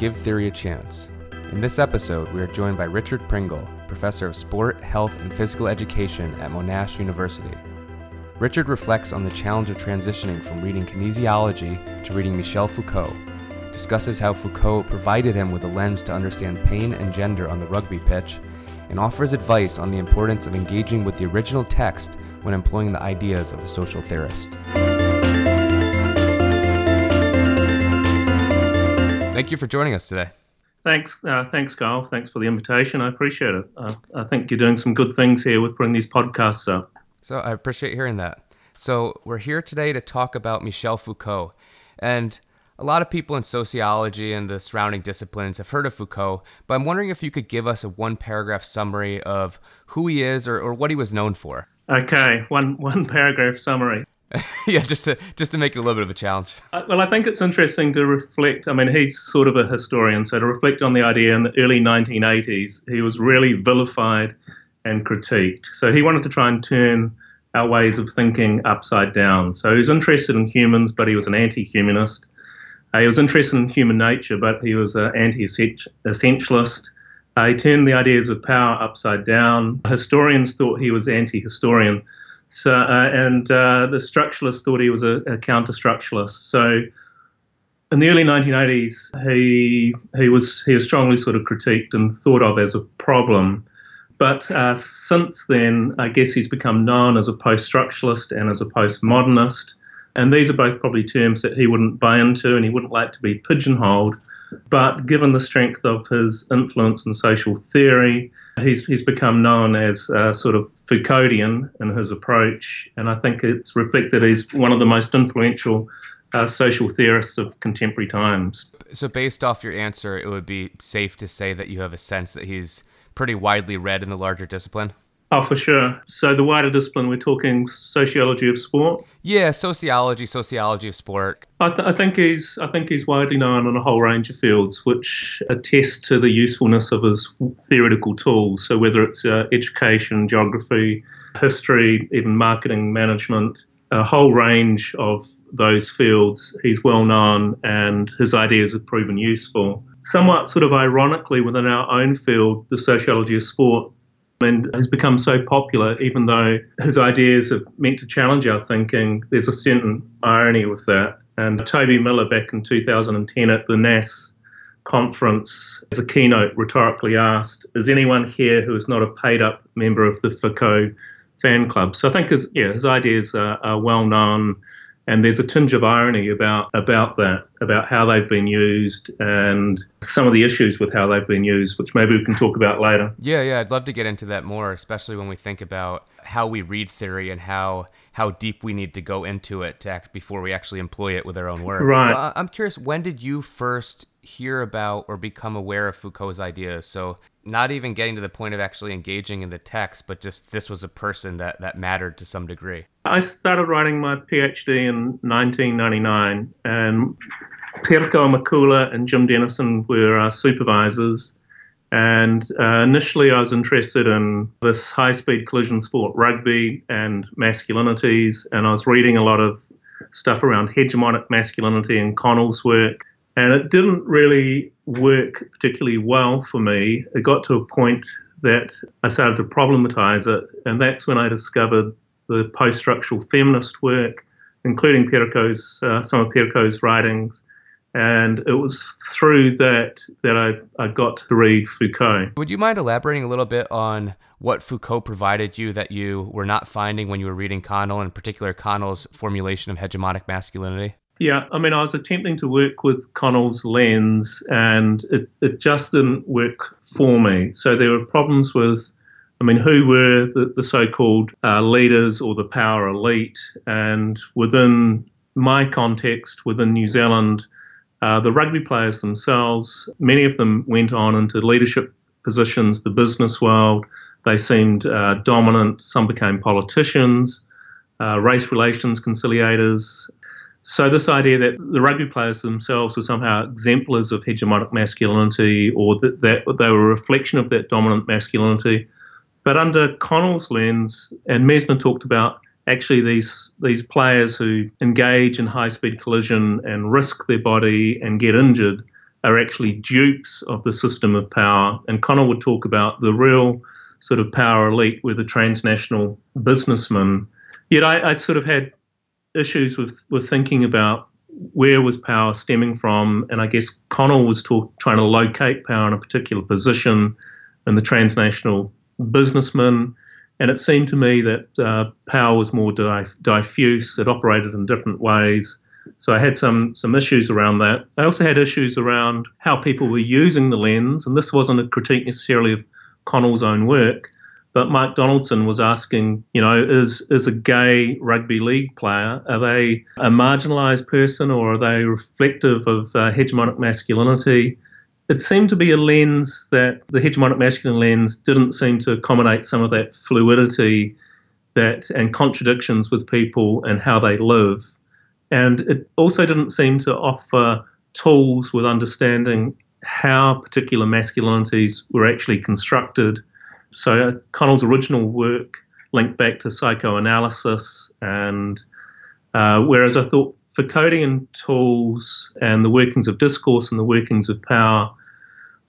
Give Theory a Chance. In this episode, we are joined by Richard Pringle, professor of sport, health, and physical education at Monash University. Richard reflects on the challenge of transitioning from reading kinesiology to reading Michel Foucault, discusses how Foucault provided him with a lens to understand pain and gender on the rugby pitch, and offers advice on the importance of engaging with the original text when employing the ideas of a social theorist. Thank you for joining us today. Thanks, uh, thanks, Kyle. Thanks for the invitation. I appreciate it. Uh, I think you're doing some good things here with putting these podcasts up. So I appreciate hearing that. So we're here today to talk about Michel Foucault, and a lot of people in sociology and the surrounding disciplines have heard of Foucault, but I'm wondering if you could give us a one paragraph summary of who he is or, or what he was known for. Okay, one one paragraph summary. yeah, just to just to make it a little bit of a challenge. Uh, well, I think it's interesting to reflect. I mean, he's sort of a historian, so to reflect on the idea in the early 1980s, he was really vilified and critiqued. So he wanted to try and turn our ways of thinking upside down. So he was interested in humans, but he was an anti-humanist. Uh, he was interested in human nature, but he was an anti-essentialist. Uh, he turned the ideas of power upside down. Historians thought he was anti-historian so, uh, and uh, the structuralists thought he was a, a counter-structuralist. So, in the early 1980s, he he was he was strongly sort of critiqued and thought of as a problem. But uh, since then, I guess he's become known as a post-structuralist and as a postmodernist. And these are both probably terms that he wouldn't buy into, and he wouldn't like to be pigeonholed. But given the strength of his influence in social theory, he's, he's become known as sort of Foucauldian in his approach. And I think it's reflected he's one of the most influential uh, social theorists of contemporary times. So, based off your answer, it would be safe to say that you have a sense that he's pretty widely read in the larger discipline? Oh, for sure. So the wider discipline, we're talking sociology of sport. Yeah, sociology, sociology of sport. I, th- I, think he's I think he's widely known in a whole range of fields, which attest to the usefulness of his theoretical tools. So whether it's uh, education, geography, history, even marketing, management, a whole range of those fields, he's well known, and his ideas have proven useful. Somewhat sort of ironically, within our own field, the sociology of sport and has become so popular, even though his ideas are meant to challenge our thinking, there's a certain irony with that. And Toby Miller, back in 2010 at the NASSS conference, as a keynote, rhetorically asked, Is anyone here who is not a paid up member of the Foucault fan club? So I think his, yeah, his ideas are, are well known and there's a tinge of irony about about that, about how they've been used and some of the issues with how they've been used, which maybe we can talk about later. Yeah, yeah, I'd love to get into that more, especially when we think about how we read theory and how how deep we need to go into it to act before we actually employ it with our own work. Right. So I'm curious, when did you first hear about or become aware of Foucault's ideas? So not even getting to the point of actually engaging in the text, but just this was a person that, that mattered to some degree. I started writing my PhD in 1999, and Pirkko Markula and Jim Denison were our supervisors. And uh, initially, I was interested in this high speed collision sport, rugby, and masculinities. And I was reading a lot of stuff around hegemonic masculinity and Connell's work. And it didn't really work particularly well for me. It got to a point that I started to problematize it. And that's when I discovered the post structural feminist work, including Pirkko's, uh, some of Pirkko's writings and it was through that that I, I got to read Foucault. Would you mind elaborating a little bit on what Foucault provided you that you were not finding when you were reading Connell, in particular Connell's formulation of hegemonic masculinity? Yeah, I mean, I was attempting to work with Connell's lens, and it, it just didn't work for me. So there were problems with, I mean, who were the, the so called uh, leaders or the power elite? And within my context, within New Zealand, uh, the rugby players themselves, many of them went on into leadership positions, the business world. They seemed uh, dominant. Some became politicians, uh, race relations conciliators. So, this idea that the rugby players themselves were somehow exemplars of hegemonic masculinity or that, that they were a reflection of that dominant masculinity. But under Connell's lens, and Messner talked about actually these these players who engage in high speed collision and risk their body and get injured are actually dupes of the system of power. And Connell would talk about the real sort of power elite were the transnational businessmen. Yet I, I sort of had issues with, with thinking about where was power stemming from, and I guess Connell was talk, trying to locate power in a particular position in the transnational businessman. And it seemed to me that uh, power was more diffuse, it operated in different ways. So I had some some issues around that. I also had issues around how people were using the lens, and this wasn't a critique necessarily of Connell's own work, but Mike Donaldson was asking, you know, is is a gay rugby league player are they a marginalised person or are they reflective of uh, hegemonic masculinity? It seemed to be a lens that the hegemonic masculine lens didn't seem to accommodate some of that fluidity that and contradictions with people and how they live. And it also didn't seem to offer tools with understanding how particular masculinities were actually constructed. So uh, Connell's original work linked back to psychoanalysis, and uh, whereas I thought Foucauldian tools and the workings of discourse and the workings of power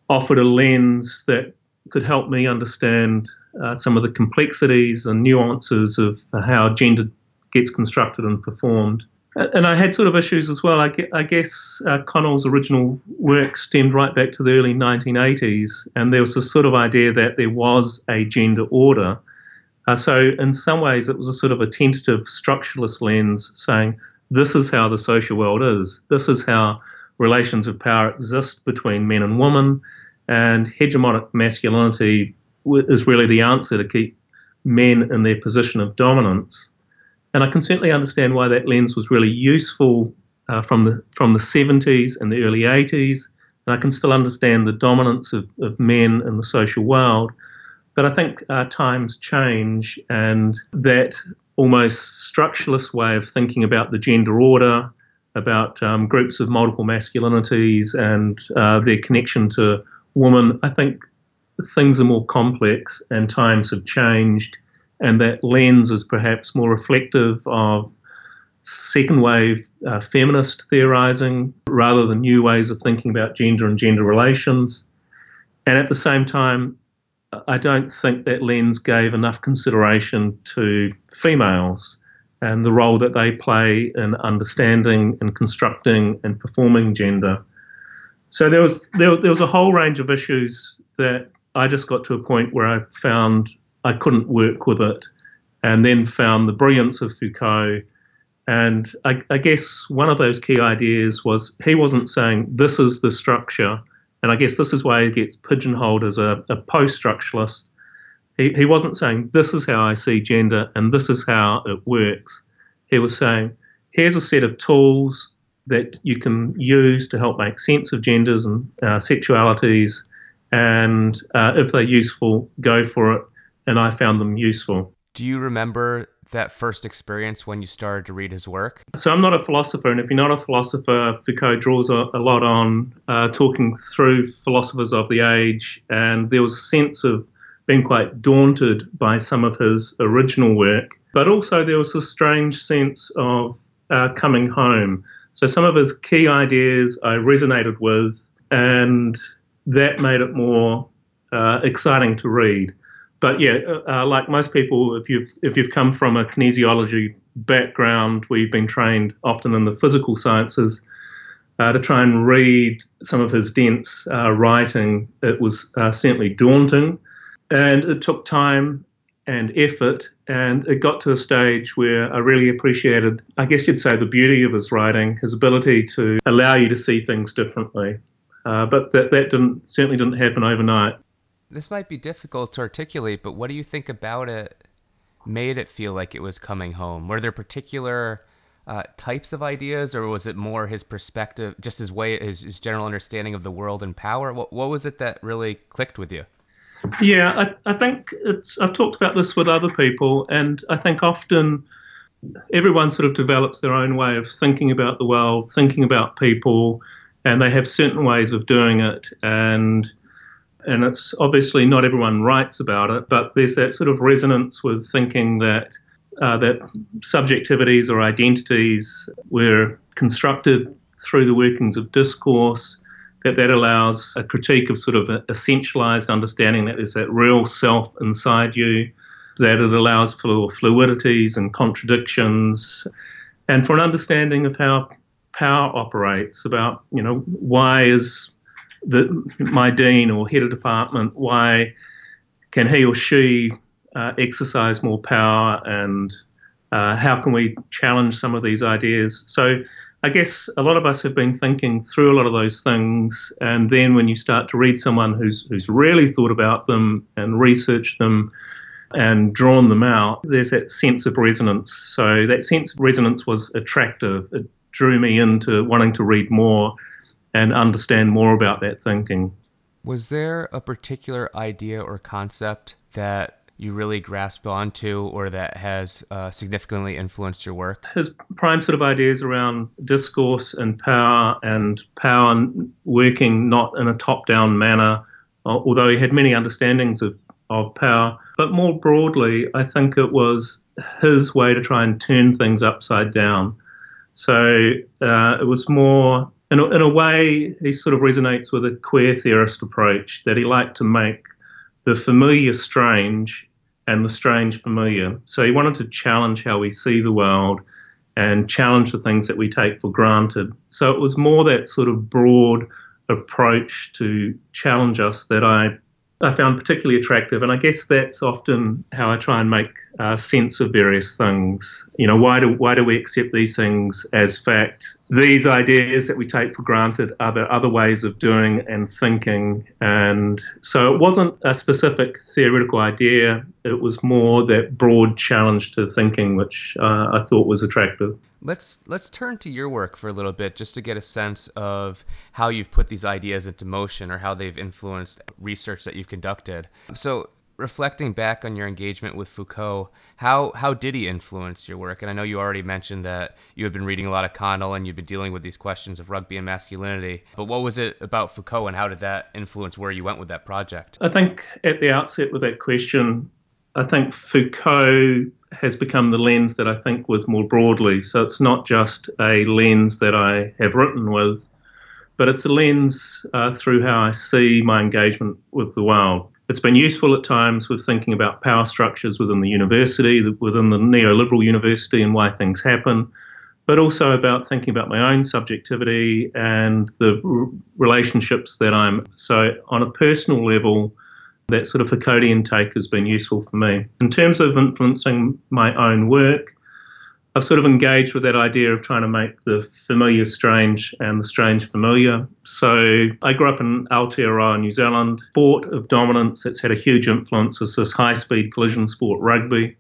offered a lens that could help me understand uh, some of the complexities and nuances of how gender gets constructed and performed. And I had sort of issues as well. I, guess uh, Connell's original work stemmed right back to the early 1980s, and there was this sort of idea that there was a gender order. Uh, so, in some ways, it was a sort of a tentative structuralist lens saying, this is how the social world is. This is how relations of power exist between men and women, and hegemonic masculinity is really the answer to keep men in their position of dominance. And I can certainly understand why that lens was really useful uh, from the from the 70s and the early 80s. And I can still understand the dominance of, of men in the social world. But I think uh, times change, and that almost structuralist way of thinking about the gender order, about um, groups of multiple masculinities and uh, their connection to women, I think things are more complex and times have changed and that lens is perhaps more reflective of second wave uh, feminist theorizing rather than new ways of thinking about gender and gender relations. And at the same time, I don't think that lens gave enough consideration to females and the role that they play in understanding and constructing and performing gender. So there was there, there was a whole range of issues that I just got to a point where I found I couldn't work with it, and then found the brilliance of Foucault. And I, I guess one of those key ideas was he wasn't saying this is the structure, and I guess this is why he gets pigeonholed as a, a post structuralist. He, he wasn't saying this is how I see gender and this is how it works. He was saying here's a set of tools that you can use to help make sense of genders and uh, sexualities, and uh, if they're useful, go for it and I found them useful. Do you remember that first experience when you started to read his work? So I'm not a philosopher, and if you're not a philosopher, Foucault draws a, a lot on uh, talking through philosophers of the age, and there was a sense of being quite daunted by some of his original work, but also there was a strange sense of uh, coming home. So some of his key ideas I resonated with, and that made it more uh, exciting to read but yeah, uh, like most people, if you've if you've come from a kinesiology background you've been trained often in the physical sciences, uh, to try and read some of his dense uh, writing, it was uh, certainly daunting, and it took time and effort, and it got to a stage where I really appreciated, I guess you'd say, the beauty of his writing, his ability to allow you to see things differently. Uh, but that that didn't certainly didn't happen overnight this might be difficult to articulate, but what do you think about it made it feel like it was coming home? Were there particular uh, types of ideas, or was it more his perspective, just his way, his, his general understanding of the world and power? What, what was it that really clicked with you? Yeah, I, I think it's. I've talked about this with other people, and I think often everyone sort of develops their own way of thinking about the world, thinking about people, and they have certain ways of doing it. And and it's obviously not everyone writes about it, but there's that sort of resonance with thinking that uh, that subjectivities or identities were constructed through the workings of discourse, that that allows a critique of sort of a essentialized understanding that there's that real self inside you, that it allows for fluidities and contradictions, and for an understanding of how power operates, about, you know, why is the, my dean or head of department, why can he or she uh, exercise more power and uh, how can we challenge some of these ideas? So I guess a lot of us have been thinking through a lot of those things, and then when you start to read someone who's who's really thought about them and researched them and drawn them out, there's that sense of resonance. So that sense of resonance was attractive. It drew me into wanting to read more and understand more about that thinking. Was there a particular idea or concept that you really grasped onto or that has uh, significantly influenced your work? His prime sort of ideas around discourse and power and power working not in a top down manner, although he had many understandings of, of power. But more broadly, I think it was his way to try and turn things upside down. So uh, it was more, in a, in a way, he sort of resonates with a queer theorist approach that he liked to make the familiar strange and the strange familiar. So he wanted to challenge how we see the world and challenge the things that we take for granted. So it was more that sort of broad approach to challenge us that I I found particularly attractive. And I guess that's often how I try and make uh, sense of various things. You know, why do why do we accept these things as fact? These ideas that we take for granted are there other ways of doing and thinking. And so it wasn't a specific theoretical idea. It was more that broad challenge to thinking, which uh, I thought was attractive. Let's let's turn to your work for a little bit just to get a sense of how you've put these ideas into motion or how they've influenced research that you've conducted. So, reflecting back on your engagement with Foucault, how how did he influence your work? And I know you already mentioned that you had been reading a lot of Connell and you've been dealing with these questions of rugby and masculinity. But what was it about Foucault and how did that influence where you went with that project? I think at the outset with that question, I think Foucault has become the lens that I think with more broadly. So it's not just a lens that I have written with, but it's a lens uh, through how I see my engagement with the world. It's been useful at times with thinking about power structures within the university, within the neoliberal university, and why things happen, but also about thinking about my own subjectivity and the r- relationships that I'm. So, on a personal level, that sort of Foucauldian take has been useful for me. In terms of influencing my own work, I've sort of engaged with that idea of trying to make the familiar strange and the strange familiar. So I grew up in Aotearoa, New Zealand. Sport of dominance that's had a huge influence is this high speed collision sport, rugby.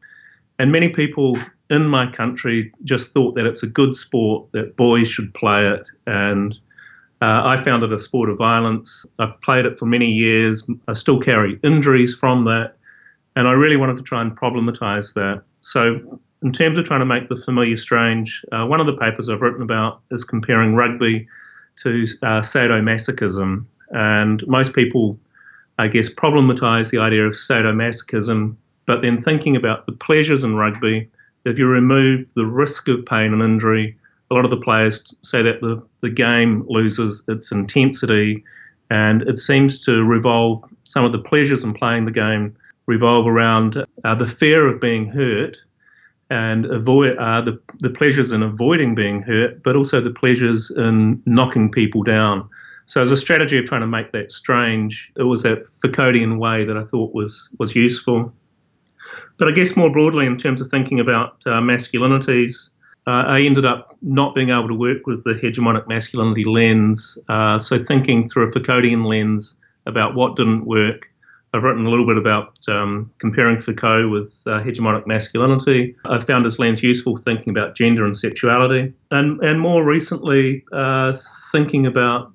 And many people in my country just thought that it's a good sport, that boys should play it, and uh, I found it a sport of violence. I've played it for many years. I still carry injuries from that. And I really wanted to try and problematize that. So, in terms of trying to make the familiar strange, uh, one of the papers I've written about is comparing rugby to uh, sadomasochism. And most people, I guess, problematize the idea of sadomasochism, but then thinking about the pleasures in rugby, if you remove the risk of pain and injury, a lot of the players say that the, the game loses its intensity and it seems to revolve some of the pleasures in playing the game revolve around uh, the fear of being hurt and avoid uh, the, the pleasures in avoiding being hurt, but also the pleasures in knocking people down. So as a strategy of trying to make that strange, it was that Foucauldian way that I thought was was useful. But I guess more broadly, in terms of thinking about uh, masculinities, uh, I ended up not being able to work with the hegemonic masculinity lens. Uh, so, thinking through a Foucauldian lens about what didn't work. I've written a little bit about um, comparing Foucault with uh, hegemonic masculinity. I've found his lens useful thinking about gender and sexuality. And, and more recently, uh, thinking about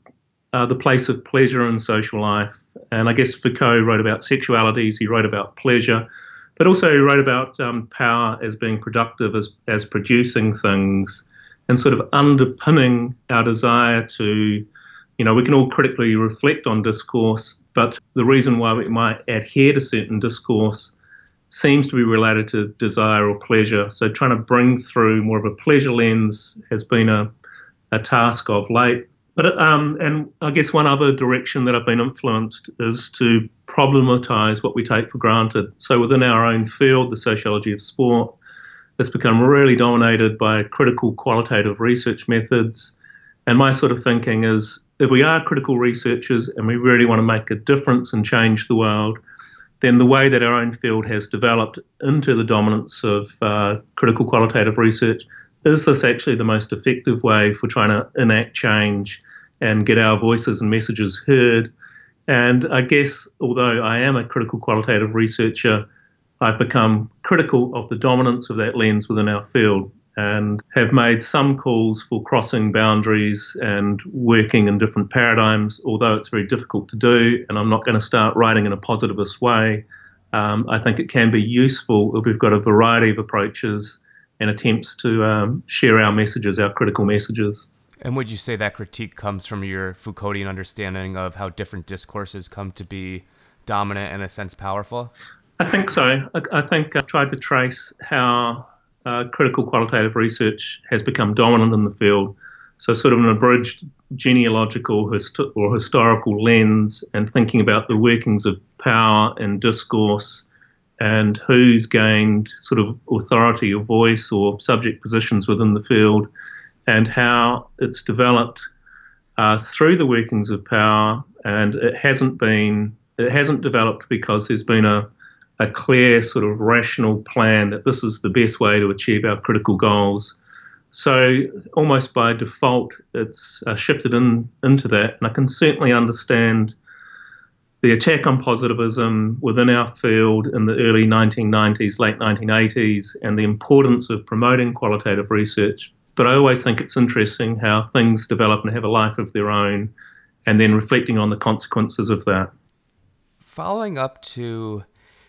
uh, the place of pleasure in social life. And I guess Foucault wrote about sexualities, he wrote about pleasure. But also, he wrote about um, power as being productive, as, as producing things, and sort of underpinning our desire to, you know, we can all critically reflect on discourse, but the reason why we might adhere to certain discourse seems to be related to desire or pleasure. So, trying to bring through more of a pleasure lens has been a, a task of late. But um, and I guess one other direction that I've been influenced is to problematize what we take for granted. So within our own field, the sociology of sport, it's become really dominated by critical qualitative research methods. And my sort of thinking is if we are critical researchers and we really want to make a difference and change the world, then the way that our own field has developed into the dominance of uh, critical qualitative research is this actually the most effective way for trying to enact change and get our voices and messages heard? And I guess, although I am a critical qualitative researcher, I've become critical of the dominance of that lens within our field and have made some calls for crossing boundaries and working in different paradigms, although it's very difficult to do. And I'm not going to start writing in a positivist way. Um, I think it can be useful if we've got a variety of approaches and attempts to um, share our messages, our critical messages. And would you say that critique comes from your Foucauldian understanding of how different discourses come to be dominant and, in a sense, powerful? I think so. I, I think I've tried to trace how uh, critical qualitative research has become dominant in the field. So, sort of an abridged genealogical or historical lens and thinking about the workings of power and discourse and who's gained sort of authority or voice or subject positions within the field and how it's developed uh, through the workings of power and it hasn't been it hasn't developed because there's been a a clear sort of rational plan that this is the best way to achieve our critical goals. So almost by default, it's uh, shifted in into that, and I can certainly understand the attack on positivism within our field in the early 1990s, late 1980s, and the importance of promoting qualitative research. But I always think it's interesting how things develop and have a life of their own, and then reflecting on the consequences of that. Following up to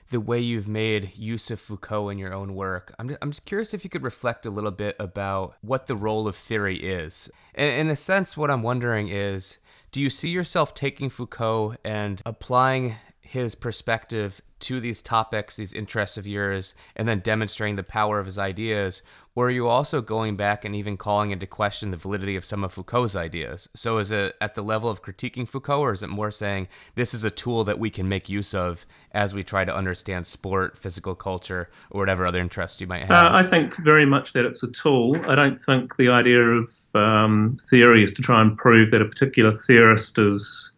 the way you've made use of Foucault in your own work. I'm just, I'm just curious if you could reflect a little bit about what the role of theory is. In, in a sense, what I'm wondering is do you see yourself taking Foucault and applying his perspective to these topics, these interests of yours, and then demonstrating the power of his ideas? Or are you also going back and even calling into question the validity of some of Foucault's ideas? So is it at the level of critiquing Foucault, or is it more saying this is a tool that we can make use of as we try to understand sport, physical culture, or whatever other interests you might have? Uh, I think very much that it's a tool. I don't think the idea of um, theory is to try and prove that a particular theorist is.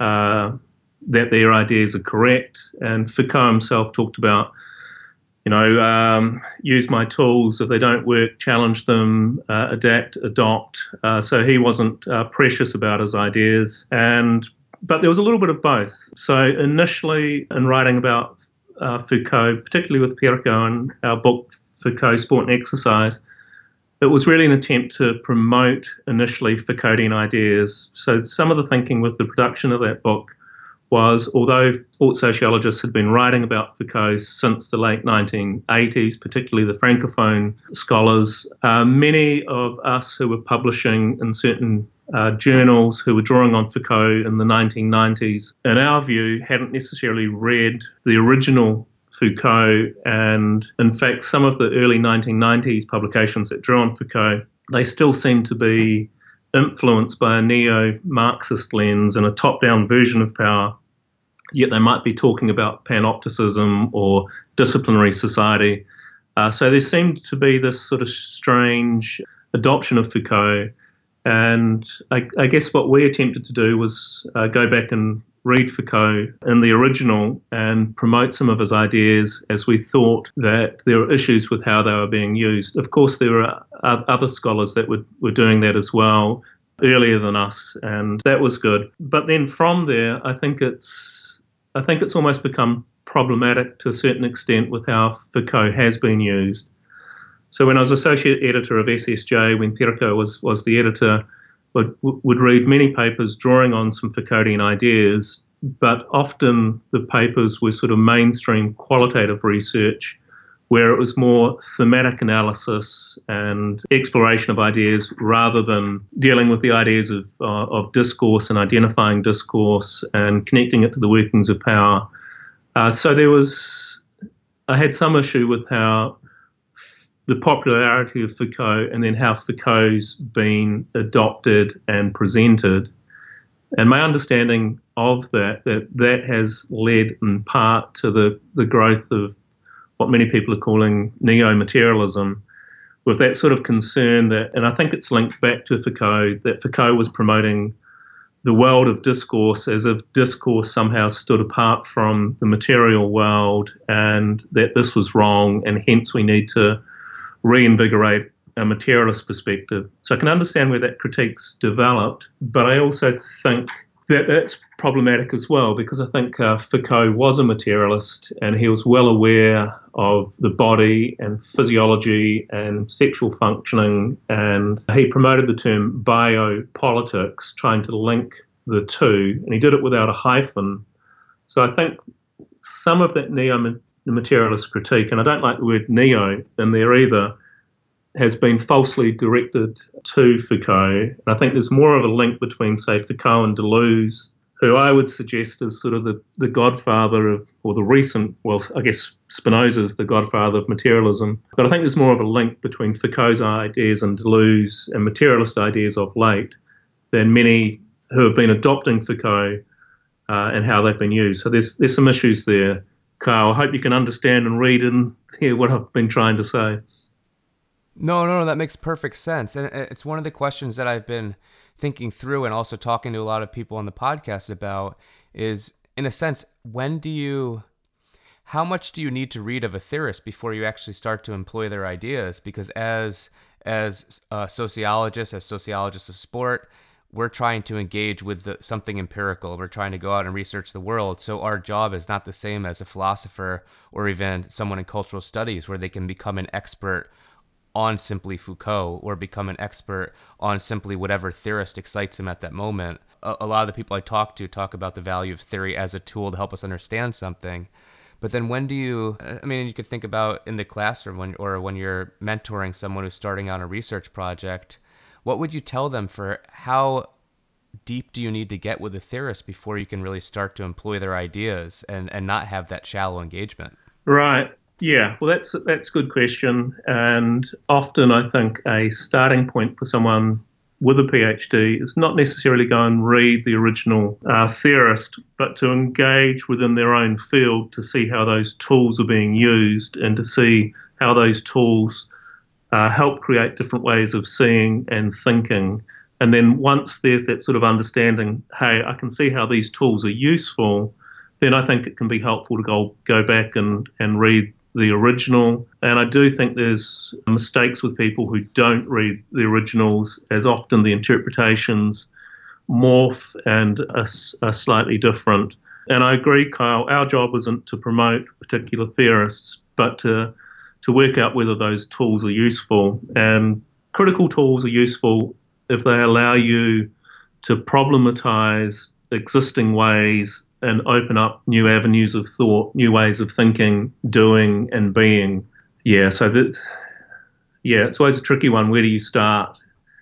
Uh, that their ideas are correct. And Foucault himself talked about, you know, um, use my tools. If they don't work, challenge them, uh, adapt, adopt. Uh, so he wasn't uh, precious about his ideas. And but there was a little bit of both. So initially, in writing about uh, Foucault, particularly with Pierre Cohen, our book Foucault, Sport and Exercise, it was really an attempt to promote initially Foucauldian ideas. So some of the thinking with the production of that book was although sports sociologists had been writing about Foucault since the late 1980s, particularly the Francophone scholars, uh, many of us who were publishing in certain uh, journals who were drawing on Foucault in the 1990s, in our view, hadn't necessarily read the original Foucault. And in fact, some of the early 1990s publications that drew on Foucault, they still seem to be influenced by a neo Marxist lens and a top down version of power, yet they might be talking about panopticism or disciplinary society. Uh, so there seemed to be this sort of strange adoption of Foucault. And I, I guess what we attempted to do was uh, go back and read Foucault in the original and promote some of his ideas as we thought that there were issues with how they were being used. Of course, there were other scholars that were, were doing that as well earlier than us, and that was good. But then from there, I think it's I think it's almost become problematic to a certain extent with how Foucault has been used. So when I was associate editor of SSJ, when Pirkko was was the editor, would, would read many papers drawing on some Foucauldian ideas, but often the papers were sort of mainstream qualitative research where it was more thematic analysis and exploration of ideas rather than dealing with the ideas of, uh, of discourse and identifying discourse and connecting it to the workings of power. Uh, so there was, I had some issue with how the popularity of Foucault and then how Foucault's been adopted and presented. And my understanding of that, that that has led in part to the, the growth of what many people are calling neo-materialism, with that sort of concern that, and I think it's linked back to Foucault, that Foucault was promoting the world of discourse as if discourse somehow stood apart from the material world and that this was wrong and hence we need to reinvigorate a materialist perspective. So I can understand where that critique's developed, but I also think that that's problematic as well because I think uh, Foucault was a materialist and he was well aware of the body and physiology and sexual functioning, and he promoted the term biopolitics, trying to link the two, and he did it without a hyphen. So I think some of that neo materialist critique, and I don't like the word neo in there either has been falsely directed to Foucault. And I think there's more of a link between, say, Foucault and Deleuze, who I would suggest is sort of the, the godfather of, or the recent, well, I guess Spinoza's the godfather of materialism. But I think there's more of a link between Foucault's ideas and Deleuze and materialist ideas of late than many who have been adopting Foucault uh, and how they've been used. So there's there's some issues there. Kyle, I hope you can understand and read and hear what I've been trying to say. No, no, no, that makes perfect sense. And it's one of the questions that I've been thinking through and also talking to a lot of people on the podcast about is in a sense, when do you how much do you need to read of a theorist before you actually start to employ their ideas? Because as as sociologists, as sociologists of sport, we're trying to engage with the, something empirical. We're trying to go out and research the world. So our job is not the same as a philosopher or even someone in cultural studies, where they can become an expert on simply Foucault or become an expert on simply whatever theorist excites him at that moment. A, a, lot of the people I talk to talk about the value of theory as a tool to help us understand something. But then when do you, I mean, you could think about in the classroom when, or when you're mentoring someone who's starting on a research project, what would you tell them for how deep do you need to get with a theorist before you can really start to employ their ideas and, and not have that shallow engagement? Right. Yeah, well, that's that's a good question, and often I think a starting point for someone with a PhD is not necessarily go and read the original uh, theorist, but to engage within their own field to see how those tools are being used and to see how those tools uh, help create different ways of seeing and thinking. And then once there's that sort of understanding, hey, I can see how these tools are useful, then I think it can be helpful to go go back and, and read the original. And I do think there's mistakes with people who don't read the originals, as often the interpretations morph and are, are slightly different. And I agree, Kyle, our job isn't to promote particular theorists, but to, to work out whether those tools are useful. And critical tools are useful if they allow you to problematize existing ways and open up new avenues of thought, new ways of thinking, doing, and being. Yeah, so that, yeah, it's always a tricky one. Where do you start,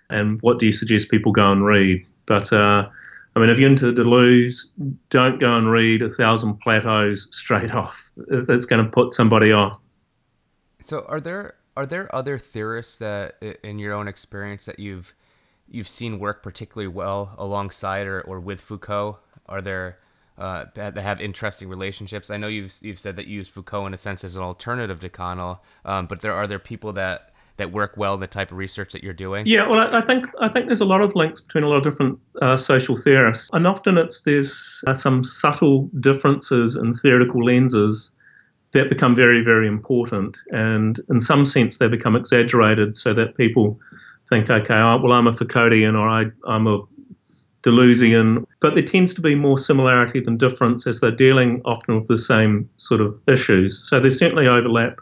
and what do you suggest people go and read? But uh, I mean, if you're into Deleuze, don't go and read A Thousand Plateaus straight off. That's going to put somebody off. So, are there are there other theorists that, in your own experience, that you've you've seen work particularly well alongside or, or with Foucault? Are there uh, that have interesting relationships. I know you've you've said that you use Foucault in a sense as an alternative to Connell, um, but there are there people that that work well in the type of research that you're doing? Yeah, well, I, I think I think there's a lot of links between a lot of different uh, social theorists, and often it's there's uh, some subtle differences in theoretical lenses that become very very important, and in some sense they become exaggerated so that people think, okay, well I'm a Foucauldian or I, I'm a Deleuzian, but there tends to be more similarity than difference as they're dealing often with the same sort of issues. So there's certainly overlap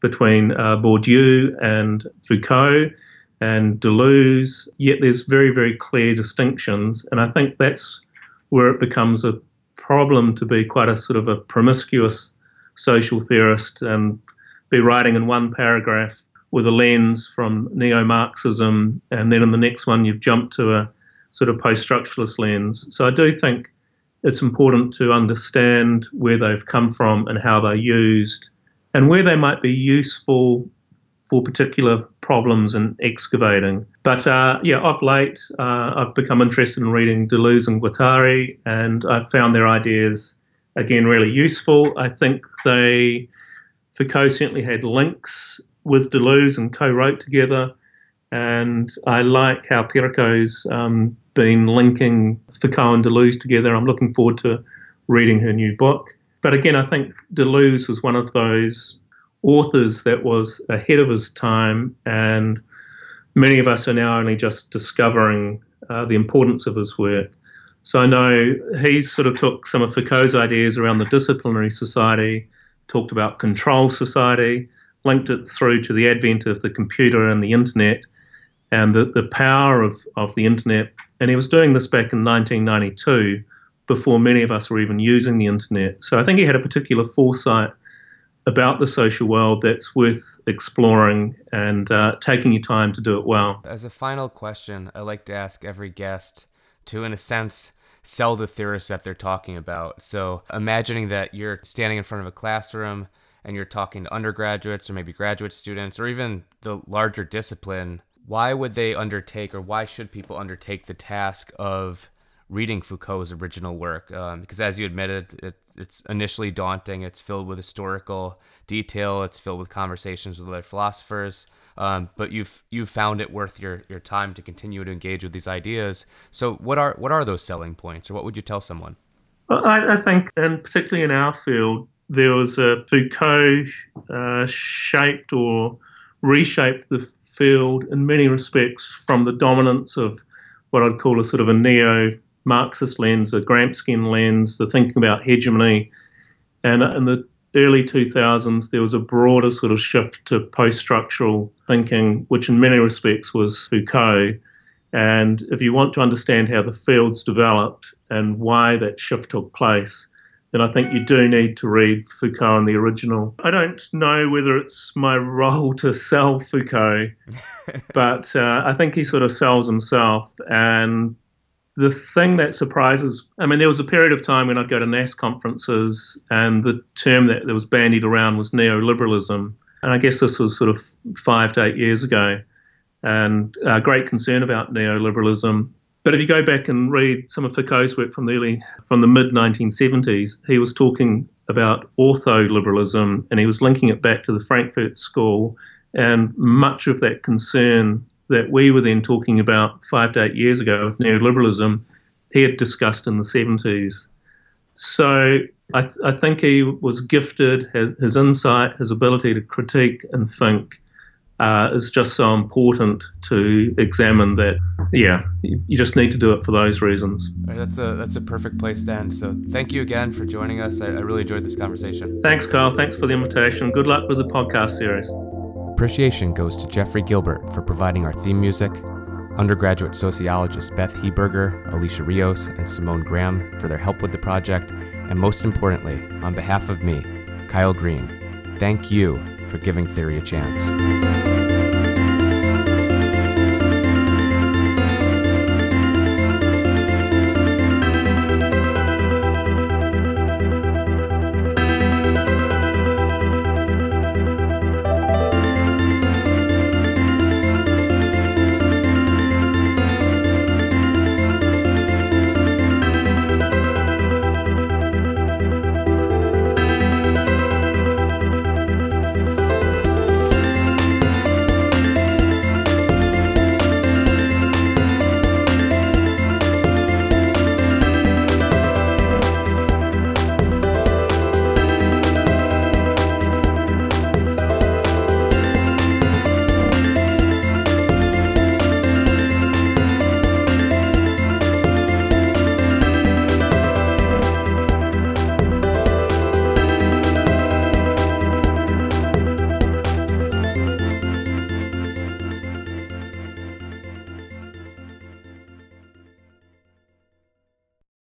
between uh, Bourdieu and Foucault and Deleuze, yet there's very, very clear distinctions. And I think that's where it becomes a problem to be quite a sort of a promiscuous social theorist and be writing in one paragraph with a lens from neo Marxism, and then in the next one you've jumped to a sort of post structuralist lens. So I do think it's important to understand where they've come from and how they're used and where they might be useful for particular problems in excavating. But uh, yeah, of late, uh, I've become interested in reading Deleuze and Guattari, and I've found their ideas again really useful. I think they Foucault certainly had links with Deleuze and co-wrote together, and I like how Pirkko's um, been linking Foucault and Deleuze together. I'm looking forward to reading her new book. But again, I think Deleuze was one of those authors that was ahead of his time, and many of us are now only just discovering uh, the importance of his work. So I know he sort of took some of Foucault's ideas around the disciplinary society, talked about control society, linked it through to the advent of the computer and the internet and the, the power of, of the internet. And he was doing this back in 1992 before many of us were even using the internet. So I think he had a particular foresight about the social world that's worth exploring and uh, taking your time to do it well. As a final question, I like to ask every guest to, in a sense, sell the theorists that they're talking about. So, imagining that you're standing in front of a classroom and you're talking to undergraduates or maybe graduate students or even the larger discipline, why would they undertake or why should people undertake the task of reading Foucault's original work? Um, because, as you admitted, it, it's initially daunting. It's filled with historical detail. It's filled with conversations with other philosophers. Um, but you've you've found it worth your, your time to continue to engage with these ideas. So what are what are those selling points, or what would you tell someone? Well, I, I think, and particularly in our field, there was a Foucault uh, shaped or reshaped the field in many respects from the dominance of what I'd call a sort of a neo Marxist lens, a Gramscian lens, the thinking about hegemony. And in the early 2000s, there was a broader sort of shift to post structural thinking, which in many respects was Foucault. And if you want to understand how the fields developed and why that shift took place, then I think you do need to read Foucault in the original. I don't know whether it's my role to sell Foucault, but uh, I think he sort of sells himself. And the thing that surprises, I mean, there was a period of time when I'd go to NASSS conferences, and the term that, that was bandied around was neoliberalism. And I guess this was sort of five to eight years ago, and a great concern about neoliberalism. But if you go back and read some of Foucault's work from the early, from the mid 1970s, he was talking about ordo-liberalism, and he was linking it back to the Frankfurt School, and much of that concern that we were then talking about five to eight years ago with neoliberalism, he had discussed in the 70s. So I, th- I think he was gifted, his, his, insight, his ability to critique and think uh, is just so important to examine that, yeah, you, you just need to do it for those reasons. Right, that's, a, that's a perfect place to end. So thank you again for joining us. I, I really enjoyed this conversation. Thanks, Kyle. Thanks for the invitation. Good luck with the podcast series. Appreciation goes to Jeffrey Gilbert for providing our theme music, undergraduate sociologists Beth Heberger, Alicia Rios, and Simone Graham for their help with the project, and most importantly, on behalf of me, Kyle Green, thank you for giving theory a chance.